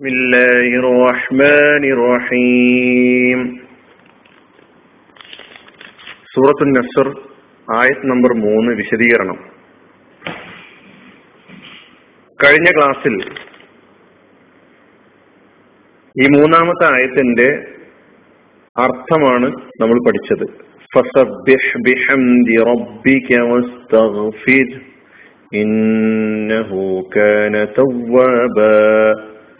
بسم الله الرحمن الرحيم സൂറത്തു നസർ ആയത് നമ്പർ മൂന്ന് വിശദീകരണം കഴിഞ്ഞ ക്ലാസ്സിൽ ഈ മൂന്നാമത്തെ ആയത്തിന്റെ അർത്ഥമാണ് നമ്മൾ പഠിച്ചത് ഫസബ്ബിഹ് ബിഹംദി റബ്ബിക വസ്തഗ്ഫിർ ഇന്നഹു കാന തവ്വാബാ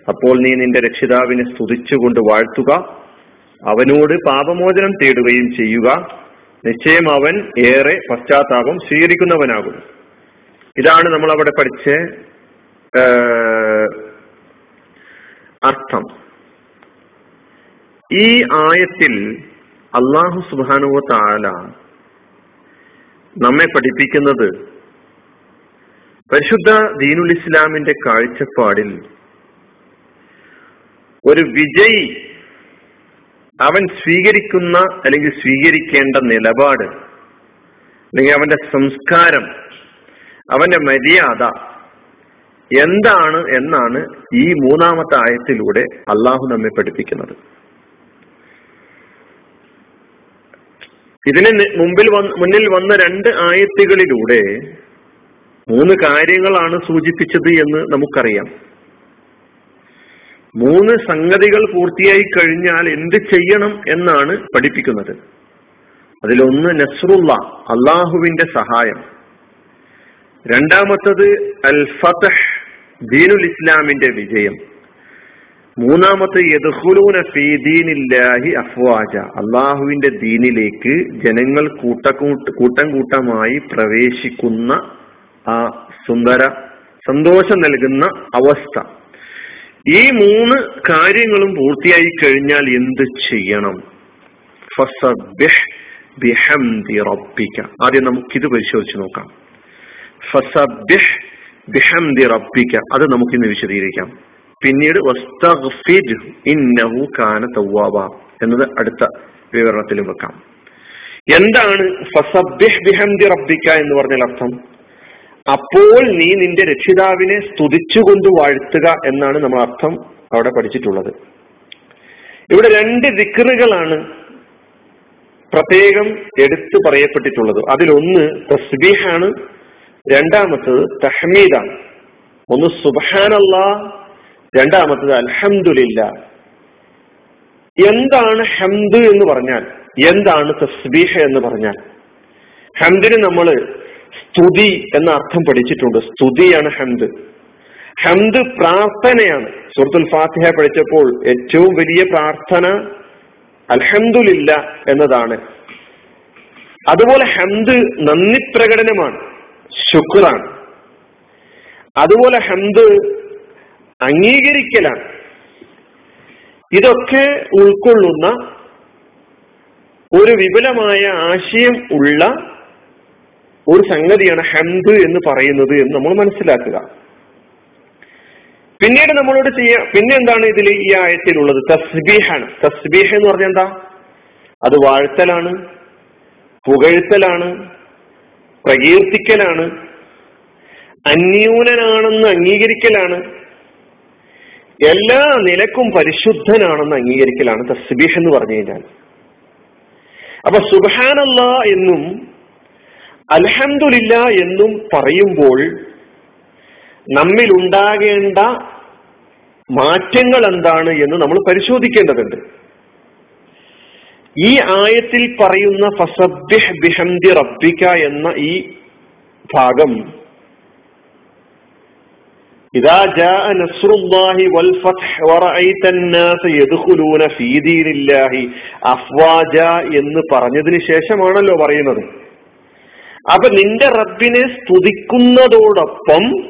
അപ്പോൾ നീ നിന്റെ രക്ഷിതാവിനെ സ്തുതിച്ചുകൊണ്ട് വാഴ്ത്തുക. അവനോട് പാപമോചനം തേടുകയും ചെയ്യുക. നിശ്ചയം അവൻ ഏറെ പശ്ചാത്താപം സ്വീകരിക്കുന്നവനാകും ഇതാണ് നമ്മൾ അവിടെ പഠിച്ച അർത്ഥം. ഈ ആയത്തിൽ അള്ളാഹു സുബാനുവ താല നമ്മെ പഠിപ്പിക്കുന്നത് പരിശുദ്ധ ദീനുൽ ഇസ്ലാമിന്റെ കാഴ്ചപ്പാടിൽ ഒരു വിജയി അവൻ സ്വീകരിക്കുന്ന അല്ലെങ്കിൽ സ്വീകരിക്കേണ്ട നിലപാട് അല്ലെങ്കിൽ അവന്റെ സംസ്കാരം അവന്റെ മര്യാദ എന്താണ് എന്നാണ് ഈ മൂന്നാമത്തെ ആയത്തിലൂടെ അള്ളാഹു നമ്മെ പഠിപ്പിക്കുന്നത്. ഇതിന് മുമ്പിൽ മുന്നിൽ വന്ന രണ്ട് ആയത്തുകളിലൂടെ മൂന്ന് കാര്യങ്ങളാണ് സൂചിപ്പിച്ചത് എന്ന് നമുക്കറിയാം. മൂന്ന് സംഗതികൾ പൂർത്തിയായി കഴിഞ്ഞാൽ എന്ത് ചെയ്യണം എന്നാണ് പഠിപ്പിക്കുന്നത്. അതിലൊന്ന് നസ്രുള്ള അള്ളാഹുവിന്റെ സഹായം. രണ്ടാമത്തത് അൽ ഫതഹ് ദീനുൽ ഇസ്ലാമിന്റെ വിജയം. മൂന്നാമത്തെ യദ്ഖുലൂന ഫീ ദീനില്ലാഹി അഫ്വാജ അള്ളാഹുവിന്റെ ദീനിലേക്ക് ജനങ്ങൾ കൂട്ടക്കൂട്ട് കൂട്ടം കൂട്ടമായി പ്രവേശിക്കുന്ന ആ സുന്ദര സന്തോഷം നൽകുന്ന അവസ്ഥ. ഈ മൂന്ന് കാര്യങ്ങളും പൂർത്തിയായി കഴിഞ്ഞാൽ എന്ത് ചെയ്യണം? ആദ്യം ആദ്യം നമുക്കിത് പരിശോധിച്ച് നോക്കാം. അത് ബിഹംദി റബ്ബിക. അത് വിശദീകരിക്കാം. പിന്നീട് വസ്തഗ്ഫിർ ഇന്നഹു കാന എന്നത് അടുത്ത വിവരണത്തിലും വെക്കാം. എന്താണ് ബിഹംദി എന്ന് പറഞ്ഞാൽ അർത്ഥം? അപ്പോൾ നീ നിന്റെ രക്ഷിതാവിനെ സ്തുതിച്ചുകൊണ്ട് വാഴ്ത്തുക എന്നാണ് നമ്മൾ അർത്ഥം അവിടെ പഠിച്ചിട്ടുള്ളത്. ഇവിടെ രണ്ട് ദിക്കറുകളാണ് പ്രത്യേകം എടുത്തു പറയപ്പെട്ടിട്ടുള്ളത്. അതിലൊന്ന് തസ്ബീഹാണ് രണ്ടാമത്തത് തഹ്മീദാണ്. ഒന്ന് സുബഹാനല്ല രണ്ടാമത്തത് അൽഹംദുലില്ല. എന്താണ് ഹംദ് എന്ന് പറഞ്ഞാൽ എന്താണ് തസ്ബീഹ എന്ന് പറഞ്ഞാൽ? ഹംദിന് നമ്മൾ സ്തുതി എന്ന അർത്ഥം പഠിച്ചിട്ടുണ്ട്. സ്തുതിയാണ് ഹംദ്. ഹംദ് പ്രാർത്ഥനയാണ്. സുഹൃത്തുൽ ഫാത്തിഹ പഠിച്ചപ്പോൾ ഏറ്റവും വലിയ പ്രാർത്ഥന അൽഹംദുലില്ല എന്നതാണ്. അതുപോലെ ഹംദ് നന്ദി പ്രകടനമാണ്. ശുക്രാണ്. അതുപോലെ ഹംദ് അംഗീകരിക്കലാണ്. ഇതൊക്കെ ഉൾക്കൊള്ളുന്ന ഒരു വിപുലമായ ആശയം ഉള്ള ഒരു സംഗതിയാണ് ഹംദ് എന്ന് പറയുന്നത് എന്ന് നമ്മൾ മനസ്സിലാക്കുക. പിന്നീട് നമ്മളോട് ചെയ്യാ പിന്നെ എന്താണ് ഇതിൽ ഈ ആയത്തിലുള്ളത്? തസ്ബീഹാണ്. തസ്ബീഹ് എന്ന് പറഞ്ഞാൽ എന്താ? അത് വാഴ്ത്തലാണ് പുകഴ്ത്തലാണ് പ്രകീർത്തിക്കലാണ് അന്യൂനനാണെന്ന് അംഗീകരിക്കലാണ് എല്ലാ നിലക്കും പരിശുദ്ധനാണെന്ന് അംഗീകരിക്കലാണ് തസ്ബീഹ് എന്ന് പറഞ്ഞു കഴിഞ്ഞാൽ. അപ്പൊ സുബാനല്ല എന്നും അൽഹന്ദില്ല എന്നും പറയുമ്പോൾ നമ്മിൽ ഉണ്ടാകേണ്ട മാറ്റങ്ങൾ എന്താണ് എന്ന് നമ്മൾ പരിശോധിക്കേണ്ടതുണ്ട് ഈ ആയത്തിൽ പറയുന്ന ഫസബ്ബിഹ് ബിഹംദി റബ്ബിക എന്ന ഈ ഭാഗം إذا جاء نصر الله والفتح ورأيت الناس يدخلون في دين الله أفواجا എന്ന് പറഞ്ഞതിന് ശേഷമാണല്ലോ പറയുന്നത് അപ്പൊ നിന്റെ റബ്ബിനെ സ്തുതിക്കുന്നതോടൊപ്പം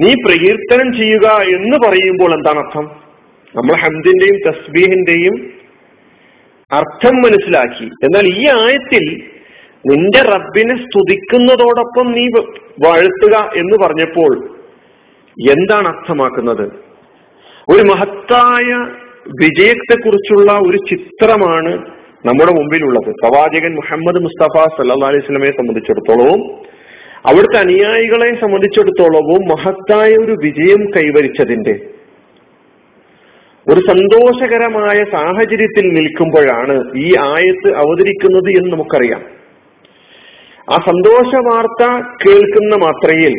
നീ പ്രകീർത്തനം ചെയ്യുക എന്ന് പറയുമ്പോൾ എന്താണ് അർത്ഥം? നമ്മൾ ഹംദിന്റെയും തസ്ബീഹിന്റെയും അർത്ഥം മനസ്സിലാക്കി. എന്നാൽ ഈ ആയത്തിൽ നിന്റെ റബ്ബിനെ സ്തുതിക്കുന്നതോടൊപ്പം നീ വാഴ്ത്തുക എന്ന് പറഞ്ഞപ്പോൾ എന്താണ് അർത്ഥമാക്കുന്നത്? ഒരു മഹത്തായ വിജയത്തെക്കുറിച്ചുള്ള ഒരു ചിത്രമാണ് നമ്മുടെ മുമ്പിലുള്ളത്. പ്രവാചകൻ മുഹമ്മദ് മുസ്തഫ സല്ലാ അലൈഹി സ്വലമയെ സംബന്ധിച്ചിടത്തോളവും അവിടുത്തെ അനുയായികളെ സംബന്ധിച്ചിടത്തോളവും മഹത്തായ ഒരു വിജയം കൈവരിച്ചതിന്റെ ഒരു സന്തോഷകരമായ സാഹചര്യത്തിൽ നിൽക്കുമ്പോഴാണ് ഈ ആയത്ത് അവതരിക്കുന്നത് എന്ന് നമുക്കറിയാം. ആ സന്തോഷ വാർത്ത കേൾക്കുന്ന മാത്രയിൽ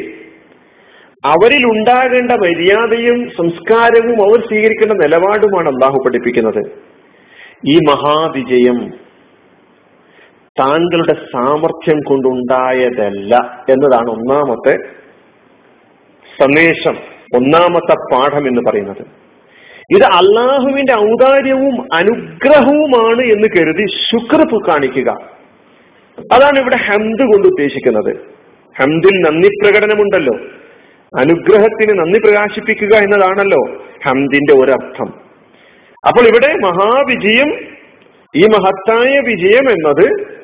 അവരിൽ ഉണ്ടാകേണ്ട മര്യാദയും സംസ്കാരവും അവർ സ്വീകരിക്കേണ്ട നിലപാടുമാണ് അള്ളാഹു പഠിപ്പിക്കുന്നത്. ഈ മഹാവിജയം താങ്കളുടെ സാമർഥ്യം കൊണ്ടുണ്ടായതല്ല എന്നതാണ് ഒന്നാമത്തെ സന്ദേശം ഒന്നാമത്തെ പാഠം എന്ന് പറയുന്നത്. ഇത് അള്ളാഹുവിന്റെ ഔദാര്യവും അനുഗ്രഹവുമാണ് എന്ന് കരുതി ശുക്രപ്പ് കാണിക്കുക. അതാണ് ഇവിടെ ഹംദ് കൊണ്ട് ഉദ്ദേശിക്കുന്നത്. ഹംദിൽ നന്ദി പ്രകടനമുണ്ടല്ലോ. അനുഗ്രഹത്തിന് നന്ദി പ്രകാശിപ്പിക്കുക എന്നതാണല്ലോ ഹംദിന്റെ ഒരർത്ഥം. അപ്പോൾ ഇവിടെ മഹാവിജയം ഈ മഹത്തായ വിജയം എന്നത്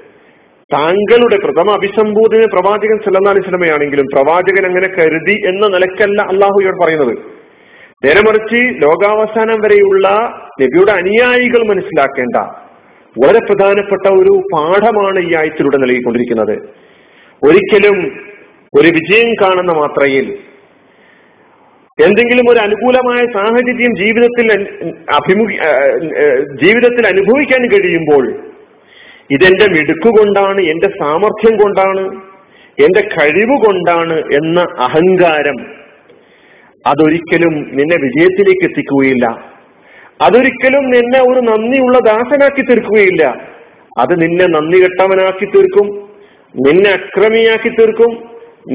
താങ്കളുടെ പ്രഥമ അഭിസംബോധന പ്രവാചകൻ സല്ലി അലിസ്ലമയാണെങ്കിലും പ്രവാചകൻ അങ്ങനെ കരുതി എന്ന നിലക്കല്ല അള്ളാഹു ഇവിടെ പറയുന്നത്. നേരെ മറിച്ച് ലോകാവസാനം വരെയുള്ള നബിയുടെ അനുയായികൾ മനസ്സിലാക്കേണ്ട വളരെ പ്രധാനപ്പെട്ട ഒരു പാഠമാണ് ഈ ആയത്തിലൂടെ നൽകിക്കൊണ്ടിരിക്കുന്നത്. ഒരിക്കലും ഒരു വിജയം കാണുന്ന മാത്രയിൽ എന്തെങ്കിലും ഒരു അനുകൂലമായ സാഹചര്യം ജീവിതത്തിൽ അഭിമുഖ ജീവിതത്തിൽ അനുഭവിക്കാൻ കഴിയുമ്പോൾ ഇതെന്റെ മിടുക്കുകൊണ്ടാണ് എന്റെ സാമർഥ്യം കൊണ്ടാണ് എന്റെ കഴിവ് കൊണ്ടാണ് എന്ന അഹങ്കാരം അതൊരിക്കലും നിന്നെ വിജയത്തിലേക്ക് എത്തിക്കുകയില്ല. അതൊരിക്കലും നിന്നെ ഒരു നന്ദിയുള്ള ദാസനാക്കി തീർക്കുകയില്ല. അത് നിന്നെ നന്ദി കെട്ടവനാക്കി തീർക്കും നിന്നെ അക്രമിയാക്കി തീർക്കും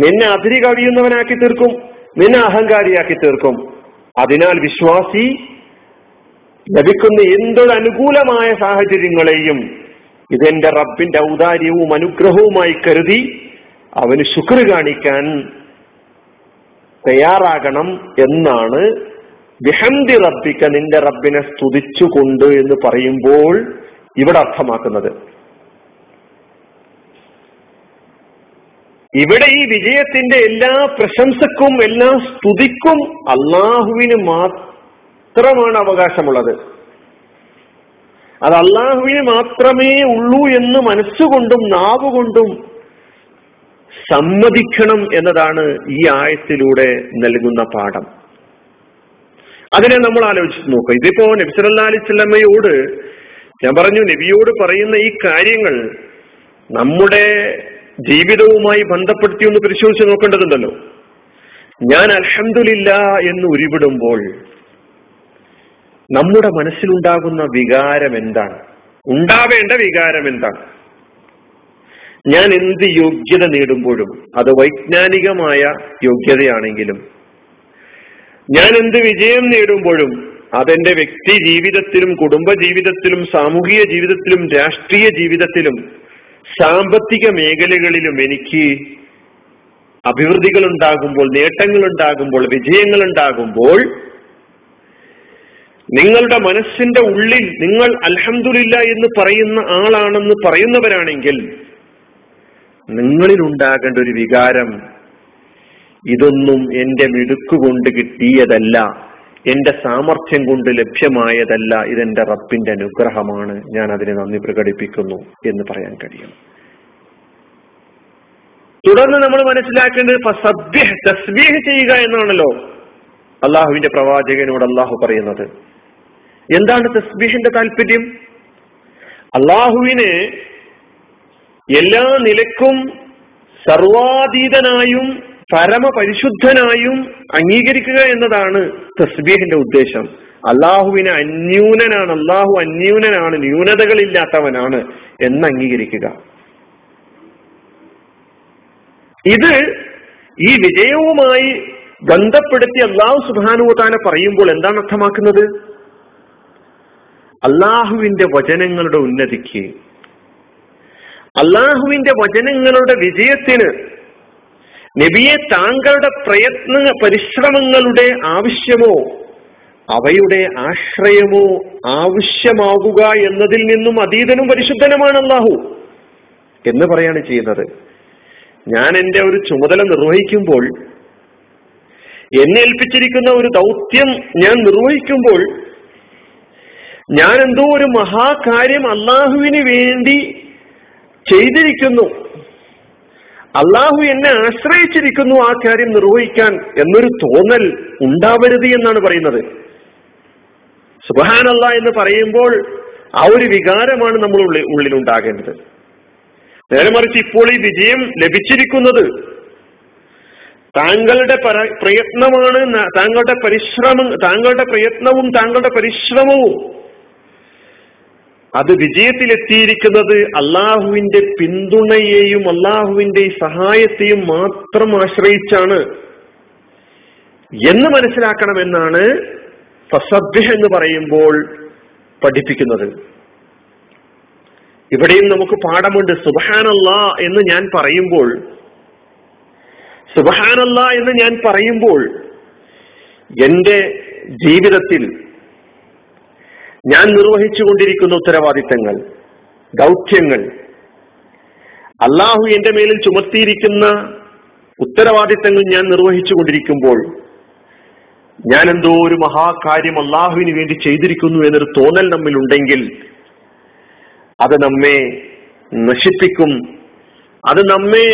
നിന്നെ അതിരി കവിയുന്നവനാക്കി തീർക്കും. നിന്നെ അഹങ്കാരിയാക്കി തീർക്കും. അതിനാൽ വിശ്വാസി ലഭിക്കുന്ന എന്തൊരു അനുകൂലമായ സാഹചര്യങ്ങളെയും ഇതെന്റെ റബ്ബിന്റെ ഔദാര്യവും അനുഗ്രഹവുമായി കരുതി അവന് ശുക്ർ കാണിക്കാൻ തയ്യാറാകണം എന്നാണ് വിഹന്തി റബ്ബിക്ക നിന്റെ റബ്ബിനെ സ്തുതിച്ചുകൊണ്ട് എന്ന് പറയുമ്പോൾ ഇവിടെ അർത്ഥമാക്കുന്നത്. ഇവിടെ ഈ വിജയത്തിന്റെ എല്ലാ പ്രശംസക്കും എല്ലാ സ്തുതിക്കും അള്ളാഹുവിന് മാത്രമാണ് അവകാശമുള്ളത്. അത് അള്ളാഹുവിന് മാത്രമേ ഉള്ളൂ എന്ന് മനസ്സുകൊണ്ടും നാവുകൊണ്ടും സമ്മതിക്കണം എന്നതാണ് ഈ ആയത്തിലൂടെ നൽകുന്ന പാഠം. അതിനെ നമ്മൾ ആലോചിച്ച് നോക്കുക. ഇതിപ്പോ നബിസല്ലാ അലിസ്ലമ്മയോട് ഞാൻ പറഞ്ഞു നബിയോട് പറയുന്ന ഈ കാര്യങ്ങൾ നമ്മുടെ ജീവിതവുമായി ബന്ധപ്പെടുത്തി ഒന്ന് പരിശോധിച്ച് നോക്കേണ്ടതുണ്ടല്ലോ. ഞാൻ അലഹമില്ല എന്ന് ഉരുവിടുമ്പോൾ നമ്മുടെ മനസ്സിലുണ്ടാകുന്ന വികാരം എന്താണ്? ഉണ്ടാവേണ്ട വികാരം എന്താണ്? ഞാൻ എന്ത് യോഗ്യത നേടുമ്പോഴും അത് വൈജ്ഞാനികമായ യോഗ്യതയാണെങ്കിലും ഞാൻ എന്ത് വിജയം നേടുമ്പോഴും അതെന്റെ വ്യക്തി ജീവിതത്തിലും കുടുംബ ജീവിതത്തിലും സാമൂഹിക ജീവിതത്തിലും രാഷ്ട്രീയ ജീവിതത്തിലും സാമ്പത്തിക മേഖലകളിലും എനിക്ക് അഭിവൃദ്ധികൾ ഉണ്ടാകുമ്പോൾ നേട്ടങ്ങൾ ഉണ്ടാകുമ്പോൾ വിജയങ്ങൾ ഉണ്ടാകുമ്പോൾ നിങ്ങളുടെ മനസ്സിന്റെ ഉള്ളിൽ നിങ്ങൾ അൽഹമില്ല എന്ന് പറയുന്ന ആളാണെന്ന് പറയുന്നവരാണെങ്കിൽ നിങ്ങളിൽ ഉണ്ടാകേണ്ട ഒരു വികാരം ഇതൊന്നും എന്റെ മിടുക്കുകൊണ്ട് കിട്ടിയതല്ല. എന്റെ സാമർഥ്യം കൊണ്ട് ലഭ്യമായതല്ല ഇതെന്റെ റബ്ബിന്റെ അനുഗ്രഹമാണ്. ഞാൻ അതിനെ നന്ദി പ്രകടിപ്പിക്കുന്നു എന്ന് പറയാൻ കഴിയും. തുടർന്ന് നമ്മൾ മനസ്സിലാക്കേണ്ടത് തസ്ബീഹ് ചെയ്യുക എന്നാണല്ലോ അള്ളാഹുവിന്റെ പ്രവാചകനോട് അള്ളാഹു പറയുന്നത്. എന്താണ് തസ്ബീഹിന്റെ താല്പര്യം അള്ളാഹുവിന് എല്ലാ നിലക്കും സർവാതീതനായും പരമപരിശുദ്ധനായും അംഗീകരിക്കുക എന്നതാണ് തസ്ബീഹിന്റെ ഉദ്ദേശം. അള്ളാഹുവിനെ അന്യൂനനാണ് അള്ളാഹു അന്യൂനനാണ് ന്യൂനതകളില്ലാത്തവനാണ് എന്ന് അംഗീകരിക്കുക. ഇത് ഈ വിജയവുമായി ബന്ധപ്പെടുത്തി അള്ളാഹു സുബാനുവതാന പറയുമ്പോൾ എന്താണ് അർത്ഥമാക്കുന്നത്? അള്ളാഹുവിന്റെ വചനങ്ങളുടെ ഉന്നതിക്ക് അള്ളാഹുവിന്റെ വചനങ്ങളുടെ വിജയത്തിന് നബിയെ താങ്കളുടെ പ്രയത്ന പരിശ്രമങ്ങളുടെ ആവശ്യമോ അവയുടെ ആശ്രയമോ ആവശ്യമാകുക എന്നതിൽ നിന്നും അതീതനും പരിശുദ്ധനുമാണ് അള്ളാഹു എന്ന് പറയാണ് ചെയ്യുന്നത്. ഞാൻ എന്റെ ഒരു ചുമതല നിർവഹിക്കുമ്പോൾ എന്നെ ഏൽപ്പിച്ചിരിക്കുന്ന ഒരു ദൗത്യം ഞാൻ നിർവഹിക്കുമ്പോൾ ഞാൻ എന്തോ ഒരു മഹാകാര്യം അള്ളാഹുവിന് വേണ്ടി ചെയ്തിരിക്കുന്നു. അള്ളാഹു എന്നെ ആശ്രയിച്ചിരിക്കുന്നു ആ കാര്യം നിർവഹിക്കാൻ എന്നൊരു തോന്നൽ ഉണ്ടാവരുത് എന്നാണ് പറയുന്നത്. സുബഹാനല്ല എന്ന് പറയുമ്പോൾ ആ ഒരു വികാരമാണ് നമ്മൾ ഉള്ളിൽ ഉള്ളിലുണ്ടാകേണ്ടത്. നേരെ മറിച്ച് ഇപ്പോൾ ഈ വിജയം ലഭിച്ചിരിക്കുന്നത് താങ്കളുടെ പ്രയത്നമാണ് താങ്കളുടെ പരിശ്രമം താങ്കളുടെ പ്രയത്നവും താങ്കളുടെ പരിശ്രമവും അത് വിജയത്തിലെത്തിയിരിക്കുന്നത് അള്ളാഹുവിന്റെ പിന്തുണയെയും അള്ളാഹുവിന്റെ സഹായത്തെയും മാത്രം ആശ്രയിച്ചാണ്. എന്ന് മനസ്സിലാക്കണമെന്നാണ് ഫസബ്യഹ് എന്ന് പറയുമ്പോൾ പഠിപ്പിക്കുന്നത്. ഇവിടെയും നമുക്ക് പാഠമുണ്ട് സുബഹാനല്ല എന്ന് ഞാൻ പറയുമ്പോൾ. സുബഹാനല്ല എന്ന് ഞാൻ പറയുമ്പോൾ എന്റെ ജീവിതത്തിൽ ഞാൻ നിർവഹിച്ചുകൊണ്ടിരിക്കുന്ന ഉത്തരവാദിത്തങ്ങൾ ദൗത്യങ്ങൾ അള്ളാഹു എന്റെ മേലിൽ ചുമത്തിയിരിക്കുന്ന ഉത്തരവാദിത്തങ്ങൾ ഞാൻ നിർവഹിച്ചുകൊണ്ടിരിക്കുമ്പോൾ ഞാൻ എന്തോ ഒരു മഹാകാര്യം അള്ളാഹുവിന് വേണ്ടി ചെയ്തിരിക്കുന്നു എന്നൊരു തോന്നൽ നമ്മിൽ ഉണ്ടെങ്കിൽ അത് നമ്മെ നശിപ്പിക്കും. അത് നമ്മെ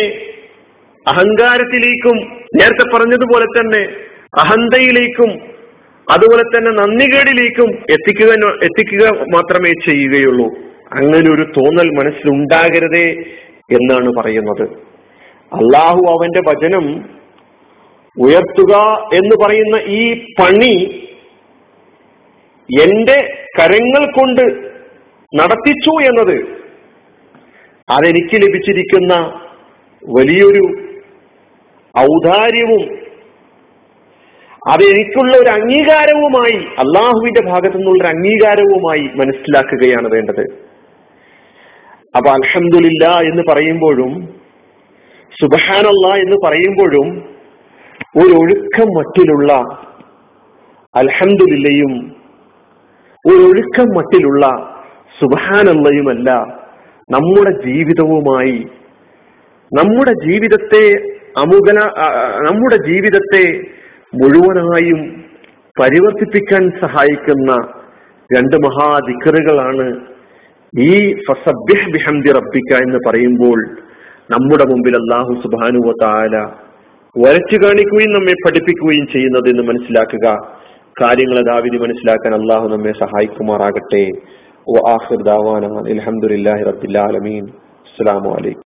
അഹങ്കാരത്തിലേക്കും നേരത്തെ പറഞ്ഞതുപോലെ തന്നെ അഹന്തയിലേക്കും അതുപോലെ തന്നെ നന്ദികേടിലേക്കും എത്തിക്കുക എത്തിക്കുക മാത്രമേ ചെയ്യുകയുള്ളൂ. അങ്ങനെ ഒരു തോന്നൽ മനസ്സിലുണ്ടാകരുതേ എന്നാണ് പറയുന്നത്. അള്ളാഹു അവന്റെ വചനം ഉയർത്തുക എന്ന് പറയുന്ന ഈ പണി എന്റെ കരങ്ങൾ കൊണ്ട് നടത്തിച്ചു എന്നത് അതെനിക്ക് ലഭിച്ചിരിക്കുന്ന വലിയൊരു ഔദാര്യവും അത് എനിക്കുള്ള ഒരു അംഗീകാരവുമായി അള്ളാഹുവിന്റെ ഭാഗത്തു നിന്നുള്ള ഒരു അംഗീകാരവുമായി മനസ്സിലാക്കുകയാണ് വേണ്ടത്. അപ്പൊ അലഹമില്ല എന്ന് പറയുമ്പോഴും സുബഹാനല്ല എന്ന് പറയുമ്പോഴും ഒരു ഒഴുക്കം മട്ടിലുള്ള അൽഹന്ദില്ലയും ഒരു ഒഴുക്കം മട്ടിലുള്ള സുബഹാനല്ലയുമല്ല നമ്മുടെ ജീവിതവുമായി. നമ്മുടെ ജീവിതത്തെ അമുകല നമ്മുടെ ജീവിതത്തെ മുഴുവനായും പരിവർത്തിപ്പിക്കാൻ സഹായിക്കുന്ന രണ്ട് മഹാദിക്കറുകളാണ് ഈ ഫസബ്യഹ് ബിഹംദി റബ്ബിക്ക എന്ന് പറയുമ്പോൾ നമ്മുടെ മുമ്പിൽ അള്ളാഹു സുബാനുവ വരച്ചു കാണിക്കുകയും നമ്മെ പഠിപ്പിക്കുകയും ചെയ്യുന്നത് എന്ന് മനസ്സിലാക്കുക. കാര്യങ്ങൾ ദാവിധി മനസ്സിലാക്കാൻ അള്ളാഹു നമ്മെ സഹായിക്കുമാറാകട്ടെ. അലഹമുല്ലാഹി റബ്ബില്ലാലമീൻ അസ്സാം വലൈക്കും